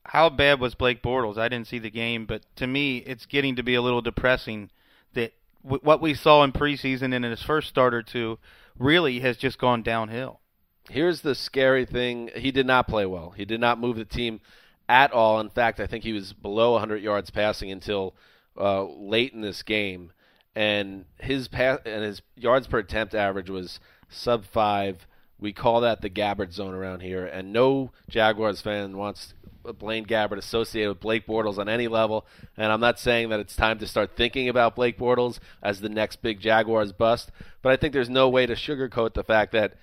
How bad was Blake Bortles? I didn't see the game, but to me, it's getting to be a little depressing that w- what we saw in preseason and in his first start or two really has just gone downhill. Here's the scary thing: he did not play well. He did not move the team at all. In fact, I think he was below 100 yards passing until uh, late in this game, and his pass and his yards per attempt average was sub five. We call that the Gabbert zone around here, and no Jaguars fan wants Blaine Gabbert associated with Blake Bortles on any level. And I'm not saying that it's time to start thinking about Blake Bortles as the next big Jaguars bust, but I think there's no way to sugarcoat the fact that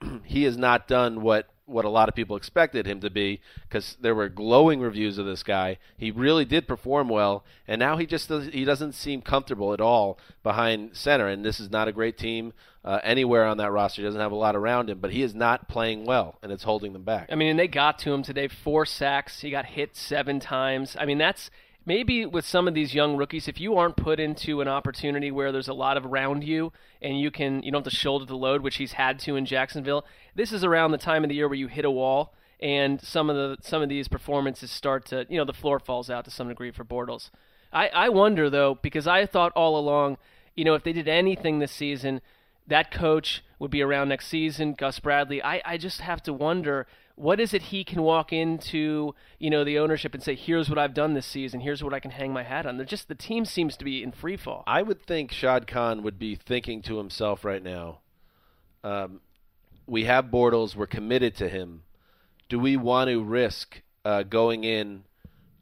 he has not done what what a lot of people expected him to be because there were glowing reviews of this guy. He really did perform well, and now he just he doesn't seem comfortable at all behind center. And this is not a great team uh, anywhere on that roster. He doesn't have a lot around him, but he is not playing well, and it's holding them back. I mean, and they got to him today. Four sacks. He got hit seven times. I mean, that's maybe with some of these young rookies, if you aren't put into an opportunity where there's a lot of around you and you can you don't have to shoulder the load, which he's had to in Jacksonville. This is around the time of the year where you hit a wall and some of the some of these performances start to you know the floor falls out to some degree for Bortles. I, I wonder though because I thought all along, you know, if they did anything this season, that coach would be around next season. Gus Bradley. I, I just have to wonder what is it he can walk into you know the ownership and say here's what I've done this season. Here's what I can hang my hat on. They're just the team seems to be in free fall. I would think Shad Khan would be thinking to himself right now, um, we have Bortles, we're committed to him. Do we want to risk uh, going in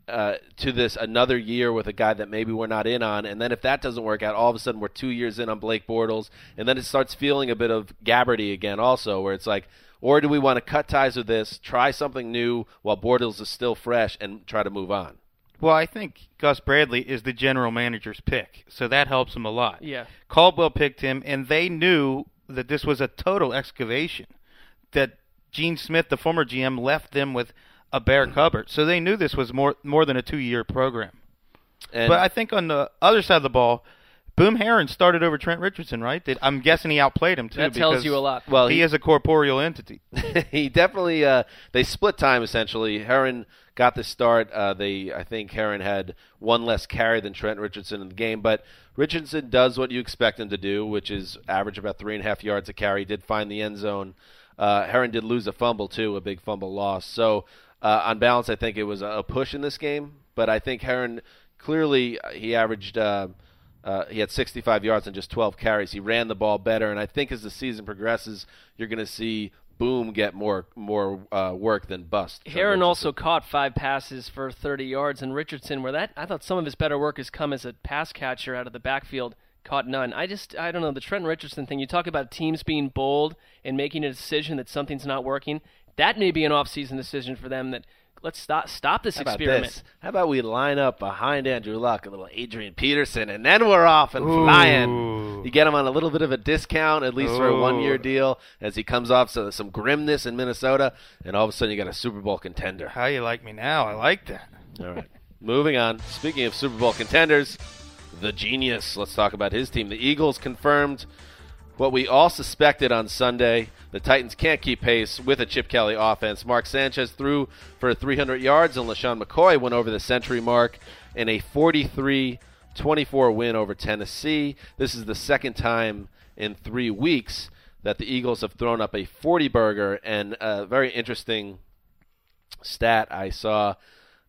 uh, to this another year with a guy that maybe we're not in on, and then if that doesn't work out, all of a sudden we're two years in on Blake Bortles, and then it starts feeling a bit of Gabbardy again, also, where it's like, or do we want to cut ties with this, try something new while Bortles is still fresh, and try to move on? Well, I think Gus Bradley is the general manager's pick, so that helps him a lot. Yeah. Caldwell picked him, and they knew that this was a total excavation. That Gene Smith, the former GM, left them with a bare cupboard, so they knew this was more more than a two-year program. And but I think on the other side of the ball, Boom Herron started over Trent Richardson, right? Did- I'm guessing he outplayed him too. That tells you a lot. Well, he, he- is a corporeal entity. he definitely uh, they split time essentially. Herron got the start. Uh, they I think Herron had one less carry than Trent Richardson in the game, but Richardson does what you expect him to do, which is average about three and a half yards a carry. He did find the end zone. Uh, Herron did lose a fumble too, a big fumble loss. So uh, on balance, I think it was a push in this game. But I think Herron clearly uh, he averaged. Uh, he had 65 yards and just 12 carries. He ran the ball better, and I think as the season progresses, you're going to see Boom get more more uh, work than Bust. Herron also caught five passes for 30 yards, and Richardson, where that I thought some of his better work has come as a pass catcher out of the backfield, caught none. I just I don't know the Trent Richardson thing. You talk about teams being bold and making a decision that something's not working. That may be an off-season decision for them that let's stop stop this How about experiment. this? How about we line up behind Andrew Luck, a little Adrian Peterson, and then we're off and flying. You get him on a little bit of a discount, at least for a one-year deal, as he comes off so, some grimness in Minnesota, and all of a sudden you got a Super Bowl contender. How you like me now? I like that. All right. Moving on. Speaking of Super Bowl contenders, the genius. Let's talk about his team. The Eagles confirmed what we all suspected on Sunday. The Titans can't keep pace with a Chip Kelly offense. Mark Sanchez threw for 300 yards, and LeSean McCoy went over the century mark in a 43 24 win over Tennessee. This is the second time in three weeks that the Eagles have thrown up a 40 burger, and a very interesting stat I saw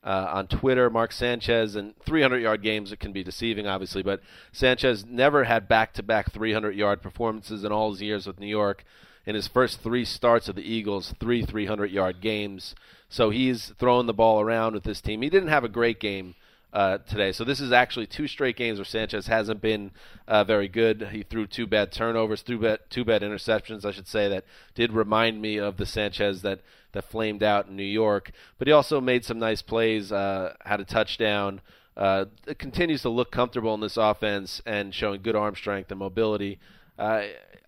uh, on Twitter. Mark Sanchez and 300 yard games it can be deceiving, obviously, but Sanchez never had back to back 300 yard performances in all his years with New York. In his first three starts of the Eagles, three 300 yard games. So he's throwing the ball around with this team. He didn't have a great game uh, today. So this is actually two straight games where Sanchez hasn't been uh, very good. He threw two bad turnovers, two bad two bad interceptions, I should say. That did remind me of the Sanchez that that flamed out in New York. But he also made some nice plays. Uh, had a touchdown. Uh, continues to look comfortable in this offense and showing good arm strength and mobility. Uh,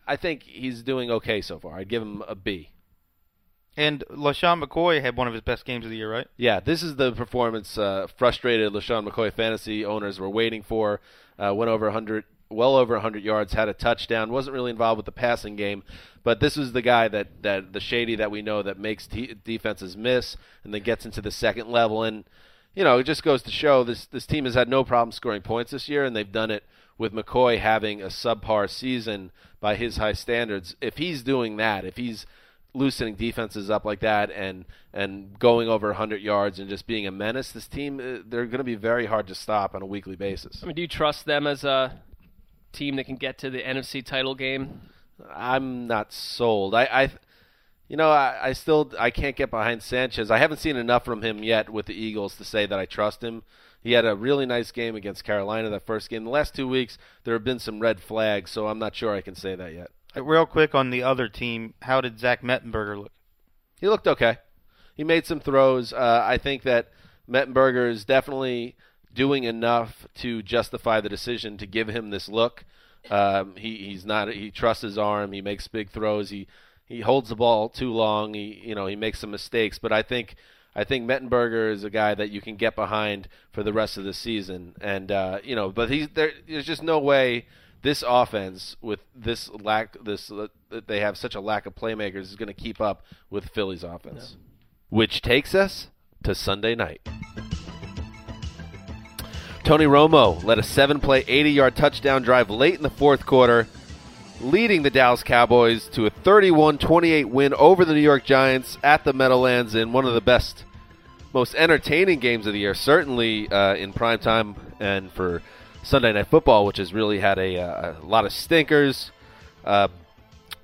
I think he's doing okay so far. I'd give him a B. And LeSean McCoy had one of his best games of the year, right? Yeah, this is the performance uh, frustrated LeSean McCoy fantasy owners were waiting for. Uh, went over 100, well over 100 yards, had a touchdown. wasn't really involved with the passing game, but this is the guy that, that the shady that we know that makes t- defenses miss and then gets into the second level. And you know, it just goes to show this this team has had no problem scoring points this year, and they've done it with McCoy having a subpar season by his high standards. If he's doing that, if he's loosening defenses up like that and and going over 100 yards and just being a menace, this team uh, they're going to be very hard to stop on a weekly basis. I mean, do you trust them as a team that can get to the NFC title game? I'm not sold. I, I you know, I, I still I can't get behind Sanchez. I haven't seen enough from him yet with the Eagles to say that I trust him. He had a really nice game against Carolina that first game. The last two weeks there have been some red flags, so I'm not sure I can say that yet. Real quick on the other team, how did Zach Mettenberger look? He looked okay. He made some throws. Uh, I think that Mettenberger is definitely doing enough to justify the decision to give him this look. Um, he he's not he trusts his arm. He makes big throws. He he holds the ball too long. He you know he makes some mistakes. But I think I think Mettenberger is a guy that you can get behind for the rest of the season. And uh, you know, but he's there. There's just no way this offense with this lack this uh, that they have such a lack of playmakers is going to keep up with Philly's offense. Which takes us to Sunday night. Tony Romo led a seven play, 80 yard touchdown drive late in the fourth quarter, leading the Dallas Cowboys to a 31 28 win over the New York Giants at the Meadowlands in one of the best, most entertaining games of the year, certainly uh, in prime time and for Sunday Night Football, which has really had a, uh, a lot of stinkers. Uh,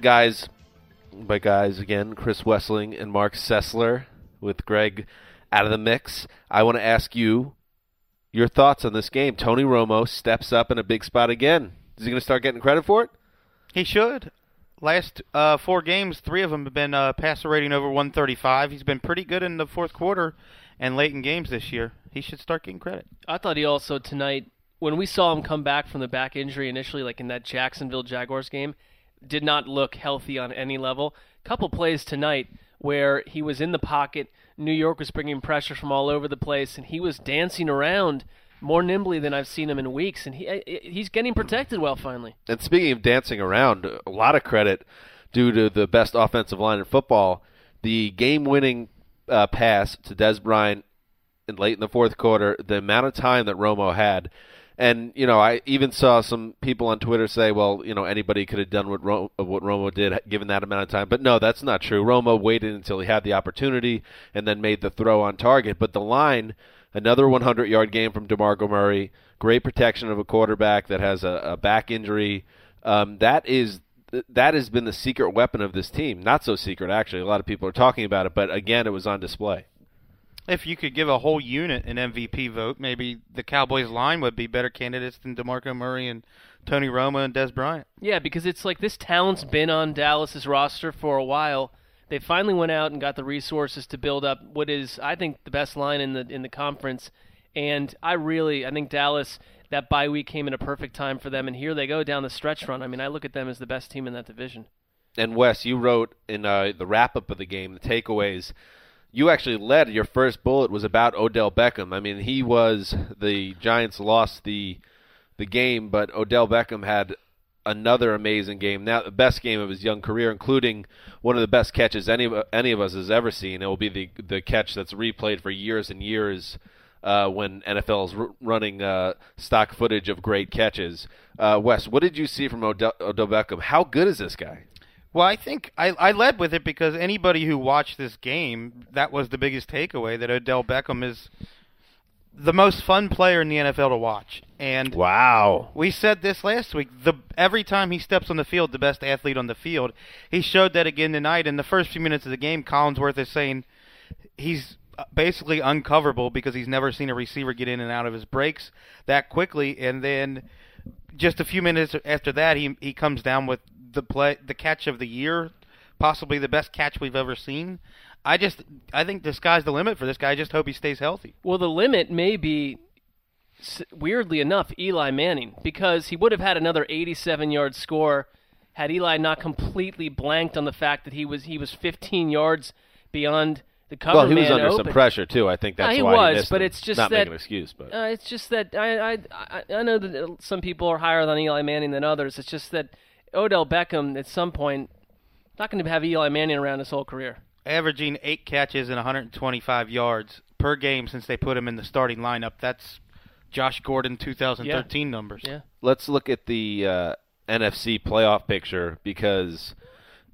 guys, by guys again, Chris Wesseling and Mark Sessler with Greg out of the mix. I want to ask you your thoughts on this game. Tony Romo steps up in a big spot again. Is he going to start getting credit for it? He should. Last uh, four games, three of them have been uh, passer rating over 135. He's been pretty good in the fourth quarter and late in games this year. He should start getting credit. I thought he also tonight, when we saw him come back from the back injury initially, like in that Jacksonville Jaguars game, did not look healthy on any level. Couple plays tonight where he was in the pocket. New York was bringing pressure from all over the place, and he was dancing around more nimbly than I've seen him in weeks. And he he's getting protected well finally. And speaking of dancing around, a lot of credit due to the best offensive line in football. The game-winning uh, pass to Dez Bryant in late in the fourth quarter, the amount of time that Romo had, And you know, I even saw some people on Twitter say, "Well, you know, anybody could have done what Ro- what Romo did given that amount of time." But no, that's not true. Romo waited until he had the opportunity and then made the throw on target. But the line, another 100-yard game from DeMarco Murray, great protection of a quarterback that has a, a back injury. Um, that is that has been the secret weapon of this team. Not so secret, actually. A lot of people are talking about it, but again, it was on display. If you could give a whole unit an MVP vote, maybe the Cowboys line would be better candidates than DeMarco Murray and Tony Romo and Dez Bryant. Yeah, because it's like this talent's been on Dallas's roster for a while. They finally went out and got the resources to build up what is, I think, the best line in the in the conference. And I really, I think Dallas that bye week came in a perfect time for them, and here they go down the stretch run. I mean, I look at them as the best team in that division. And Wes, you wrote in uh, the wrap up of the game, the takeaways. You actually led. Your first bullet was about Odell Beckham. I mean, he was the Giants lost the the game, but Odell Beckham had another amazing game. Now, the best game of his young career, including one of the best catches any of any of us has ever seen. It will be the the catch that's replayed for years and years. Uh, when NFL is r- running uh, stock footage of great catches, uh, Wes, what did you see from Odell Beckham? How good is this guy? Well, I think I, I led with it because anybody who watched this game, that was the biggest takeaway that Odell Beckham is the most fun player in the NFL to watch. And wow, we said this last week. The every time he steps on the field, the best athlete on the field. He showed that again tonight. In the first few minutes of the game, Collinsworth is saying he's uh, basically uncoverable because he's never seen a receiver get in and out of his breaks that quickly. And then just a few minutes after that, he he comes down with the play, the catch of the year, possibly the best catch we've ever seen. I just, I think the sky's the limit for this guy. I just hope he stays healthy. Well, the limit may be, weirdly enough, Eli Manning because he would have had another 87-yard score had Eli not completely blanked on the fact that he was he was 15 yards beyond the cover well, he was under open. some pressure too. I think that's Yeah, he why was, he missed but him. it's just not that making an excuse, but Uh, it's just that I, I I I know that some people are higher on Eli Manning than others. It's just that Odell Beckham at some point not going to have Eli Manning around his whole career. Averaging eight catches and 125 yards per game since they put him in the starting lineup. That's Josh Gordon 2013 numbers. Yeah. let's look at the uh, NFC playoff picture because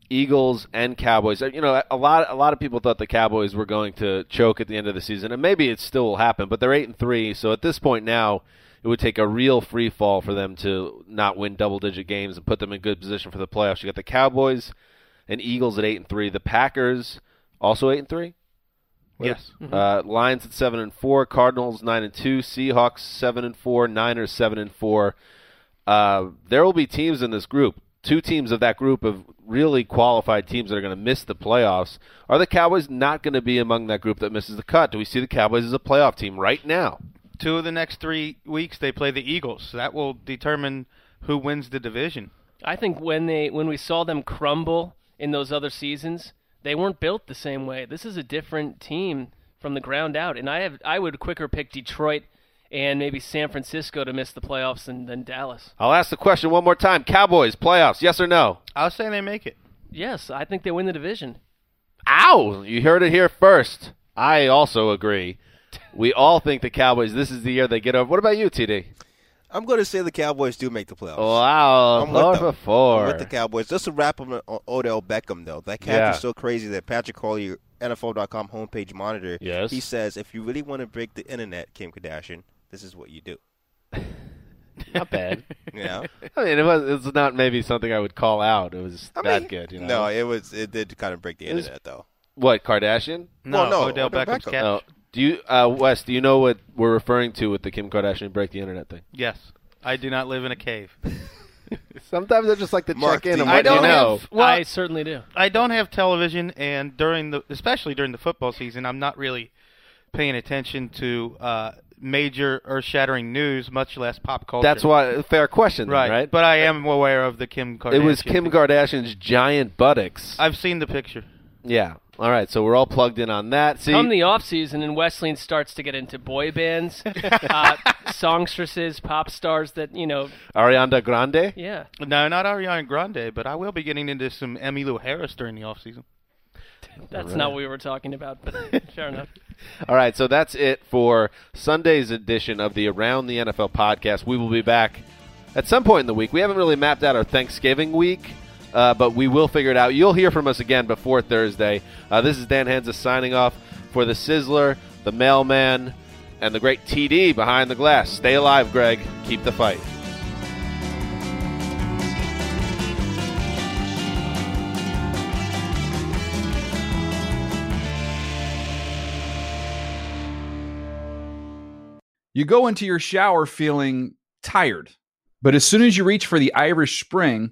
Eagles and Cowboys. You know, a lot a lot of people thought the Cowboys were going to choke at the end of the season, and maybe it still will happen. But they're eight and three, so at this point now, it would take a real free fall for them to not win double digit games and put them in good position for the playoffs. You got the Cowboys and Eagles at eight and three. The Packers also eight and three. Yes. Uh, Lions at seven and four, Cardinals nine and two, Seahawks seven and four, Niners seven and four. Uh, there will be teams in this group. Two teams of that group of really qualified teams that are going to miss the playoffs. Are the Cowboys not going to be among that group that misses the cut? Do we see the Cowboys as a playoff team right now? Two of the next three weeks they play the Eagles. So that will determine who wins the division. I think when they when we saw them crumble in those other seasons, they weren't built the same way. This is a different team from the ground out, and I have I would quicker pick Detroit and maybe San Francisco to miss the playoffs than, than Dallas. I'll ask the question one more time. Cowboys playoffs, yes or no? I'll say they make it. Yes, I think they win the division. Ow! You heard it here first. I also agree. We all think the Cowboys. This is the year they get over. What about you, TD? I'm going to say the Cowboys do make the playoffs. Wow, I'm with four them. for. I'm with the Cowboys. Just to wrap up on Odell Beckham, though. That catch Yeah. is so crazy that Patrick Hawley, NFL.com homepage monitor, Yes. he says, if you really want to break the internet, Kim Kardashian, this is what you do. Not bad. You know? I mean, it was it's not maybe something I would call out. It was I that mean, good. You know? No, it was. It did kind of break the It was- internet, though. what Kardashian? No, Well, no, Odell Odell Beckham's Beckham. catch. Oh. No. Do you, uh, Wes? Do you know what we're referring to with the Kim Kardashian break the internet thing? Yes. I do not live in a cave. Sometimes I just like to Mark, check in do and you- what I don't you know. have- Well- I certainly do. I don't have television, and during the, especially during the football season, I'm not really paying attention to uh, major earth-shattering news, much less pop culture. That's why fair question, then, right. right? But I am aware of the Kim Kardashian. it was Kim Kardashian's giant buttocks. I've seen the picture. yeah. All right. So we're all plugged in on that. See, Come the off season, and Wesseling starts to get into boy bands, uh, songstresses, pop stars that you know. Ariana Grande. Yeah, No, not Ariana Grande, but I will be getting into some Emmylou Harris during the off season. That's right. not what we were talking about, but fair enough. All right, so that's it for Sunday's edition of the Around the NFL podcast. We will be back at some point in the week. We haven't really mapped out our Thanksgiving week, uh, but we will figure it out. You'll hear from us again before Thursday. Uh, this is Dan Hanzus signing off for the Sizzler, the Mailman, and the great TD behind the glass. Stay alive, Greg. Keep the fight. You go into your shower feeling tired, but as soon as you reach for the Irish Spring,